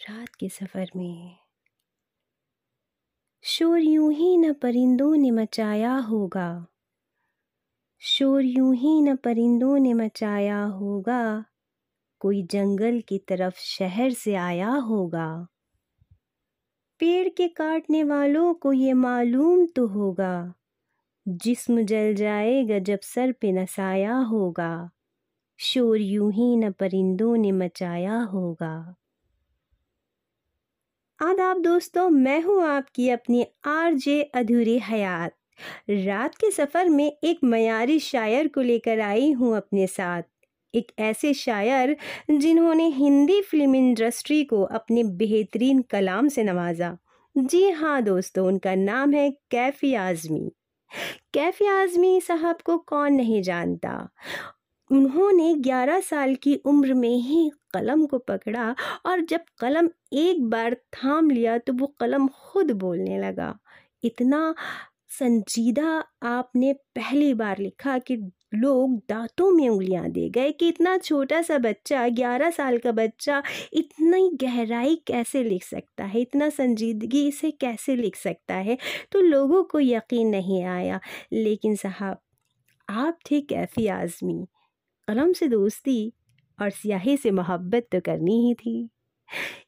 रात के सफ़र में। शोर यूँ ही न परिंदों ने मचाया होगा। शोर यूँ ही न परिंदों ने मचाया होगा। कोई जंगल की तरफ़ शहर से आया होगा। पेड़ के काटने वालों को ये मालूम तो होगा। जिस्म जल जाएगा जब सर पे नसाया होगा। शोर यूँ ही न परिंदों ने मचाया होगा। आदाब दोस्तों, मैं हूँ आपकी अपनी आरजे अधूरी हयात। रात के सफ़र में एक मयारी शायर को लेकर आई हूँ अपने साथ। एक ऐसे शायर जिन्होंने हिंदी फ़िल्म इंडस्ट्री को अपने बेहतरीन कलाम से नवाजा। जी हाँ दोस्तों, उनका नाम है कैफी आज़मी। कैफी आज़मी साहब को कौन नहीं जानता? उन्होंने 11 साल की उम्र में ही कलम को पकड़ा और जब कलम एक बार थाम लिया तो वो कलम खुद बोलने लगा। इतना संजीदा आपने पहली बार लिखा कि लोग दांतों में उंगलियाँ दे गए कि इतना छोटा सा बच्चा, ग्यारह साल का बच्चा इतनी गहराई कैसे लिख सकता है? इतना संजीदगी से कैसे लिख सकता है? तो लोगों को यकीन नहीं आया। लेकिन साहब, आप थे कैफ़ी आज़मी। कलम से दोस्ती और स्याही से मोहब्बत तो करनी ही थी।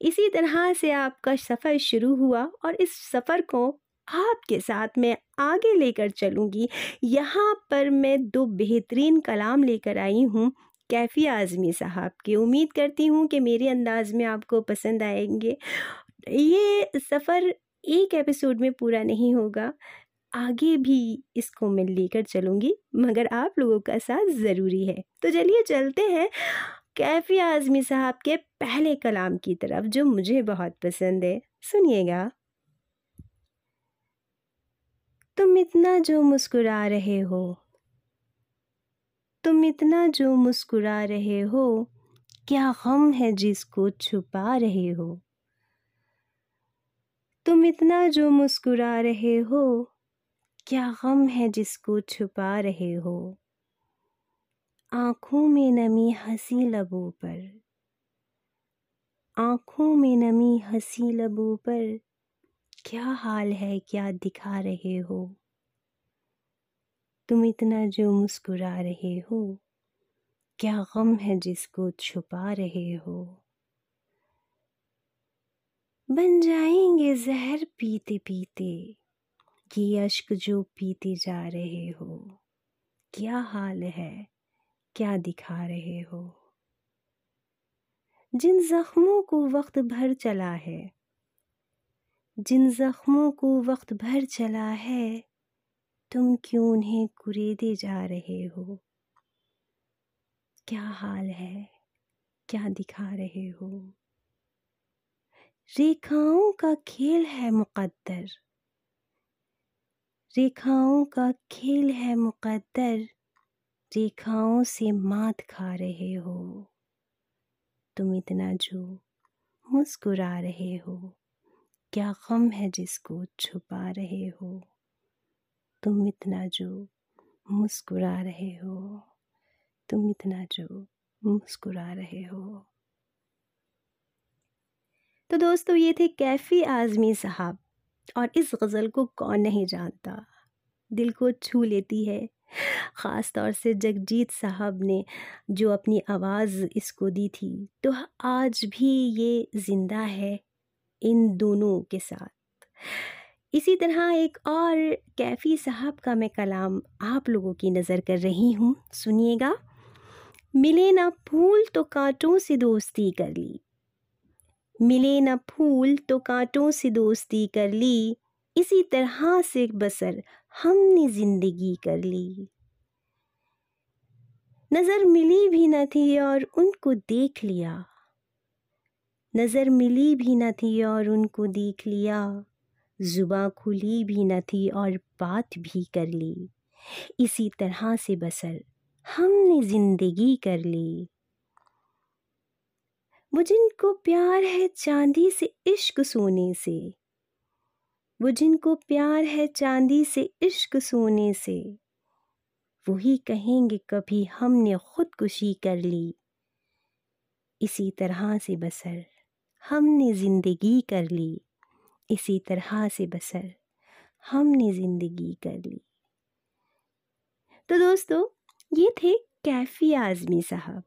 इसी तरह से आपका सफ़र शुरू हुआ और इस सफ़र को आपके साथ मैं आगे लेकर चलूँगी। यहाँ पर मैं दो बेहतरीन कलाम लेकर आई हूँ। कैफ़ी आज़मी साहब की। उम्मीद करती हूँ कि मेरे अंदाज में आपको पसंद आएँगे। ये सफ़र एक एपिसोड में पूरा नहीं होगा। आगे भी इसको मैं लेकर चलूँगी, मगर आप लोगों का साथ ज़रूरी है। तो चलिए चलते हैं कैफ़ी आज़मी साहब के पहले कलाम की तरफ़, जो मुझे बहुत पसंद है। सुनिएगा। तुम इतना जो मुस्कुरा रहे हो, तुम इतना जो मुस्कुरा रहे हो, क्या गम है जिसको छुपा रहे हो? तुम इतना जो मुस्कुरा रहे हो क्या गम है जिसको छुपा रहे हो? आँखों में नमी हँसी लबों पर। आँखों में नमी हँसी लबों पर क्या हाल है, क्या दिखा रहे हो? तुम इतना जो मुस्कुरा रहे हो, क्या गम है जिसको छुपा रहे हो? बन जाएँगे जहर पीते पीते ये अश्क जो पीते जा रहे हो। क्या हाल है? क्या दिखा रहे हो? जिन जख्मों को वक्त भर चला है, जिन जख्मों को वक्त भर चला है, तुम क्यों उन्हें कुरेदे जा रहे हो? क्या हाल है? क्या दिखा रहे हो? रेखाओं का खेल है मुकद्दर। रेखाओं का खेल है मुकद्दर। रेखाओं से मात खा रहे हो। तुम इतना जो मुस्कुरा रहे हो। क्या गम है जिसको छुपा रहे हो। तुम इतना जो मुस्कुरा रहे हो। तुम इतना जो मुस्कुरा रहे हो। तो दोस्तों, ये थे कैफ़ी आज़मी साहब। और इस गज़ल को कौन नहीं जानता। दिल को छू लेती है। ख़ास तौर से जगजीत साहब ने जो अपनी आवाज़ इसको दी थी। तो आज भी ये ज़िंदा है इन दोनों के साथ। इसी तरह एक और कैफ़ी साहब का मैं कलाम आप लोगों की नज़र कर रही हूँ। सुनिएगा, मिले ना फूल तो कांटों से दोस्ती कर ली। मिले ना फूल तो कांटों से दोस्ती कर ली। इसी तरह से बसर हमने ज़िंदगी कर ली। नज़र मिली भी न थी और उनको देख लिया। नज़र मिली भी न थी और उनको देख लिया। जुबा खुली भी न थी और बात भी कर ली। इसी तरह से बसर हमने ज़िंदगी कर ली। वो जिनको प्यार है चांदी से इश्क सोने से। वो जिनको प्यार है चांदी से इश्क सोने से। वही कहेंगे कभी हमने खुदकुशी कर ली। इसी तरह से बसर हमने ज़िंदगी कर ली। इसी तरह से बसर हमने ज़िंदगी कर ली। तो दोस्तों, ये थे कैफ़ी आज़मी साहब।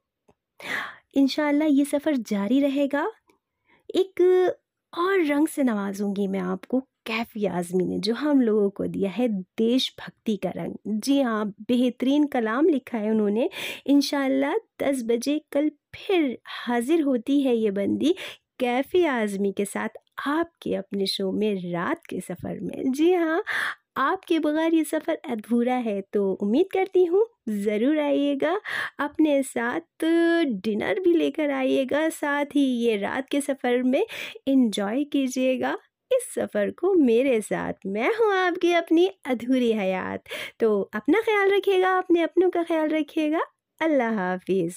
इनशाला ये सफ़र जारी रहेगा। एक और रंग से नवाजूँगी मैं आपको, कैफ़ी आज़मी ने, जो हम लोगों को दिया है, देशभक्ति का रंग। जी हाँ बेहतरीन कलाम लिखा है उन्होंने। इन दस बजे कल फिर हाजिर होती है ये बंदी कैफ़ी आज़मी के साथ आपके अपने शो में रात के सफ़र में। जी हाँ आपके बगैर ये सफ़र अधूरा है तो उम्मीद करती हूँ ज़रूर आइएगा। अपने साथ डिनर भी लेकर आइएगा, साथ ही ये रात के सफ़र में इन्जॉय कीजिएगा। इस सफ़र को मेरे साथ, मैं हूँ आपकी अपनी अधूरी हयात। तो अपना ख्याल रखिएगा, अपने अपनों का ख्याल रखिएगा। अल्लाह हाफिज़।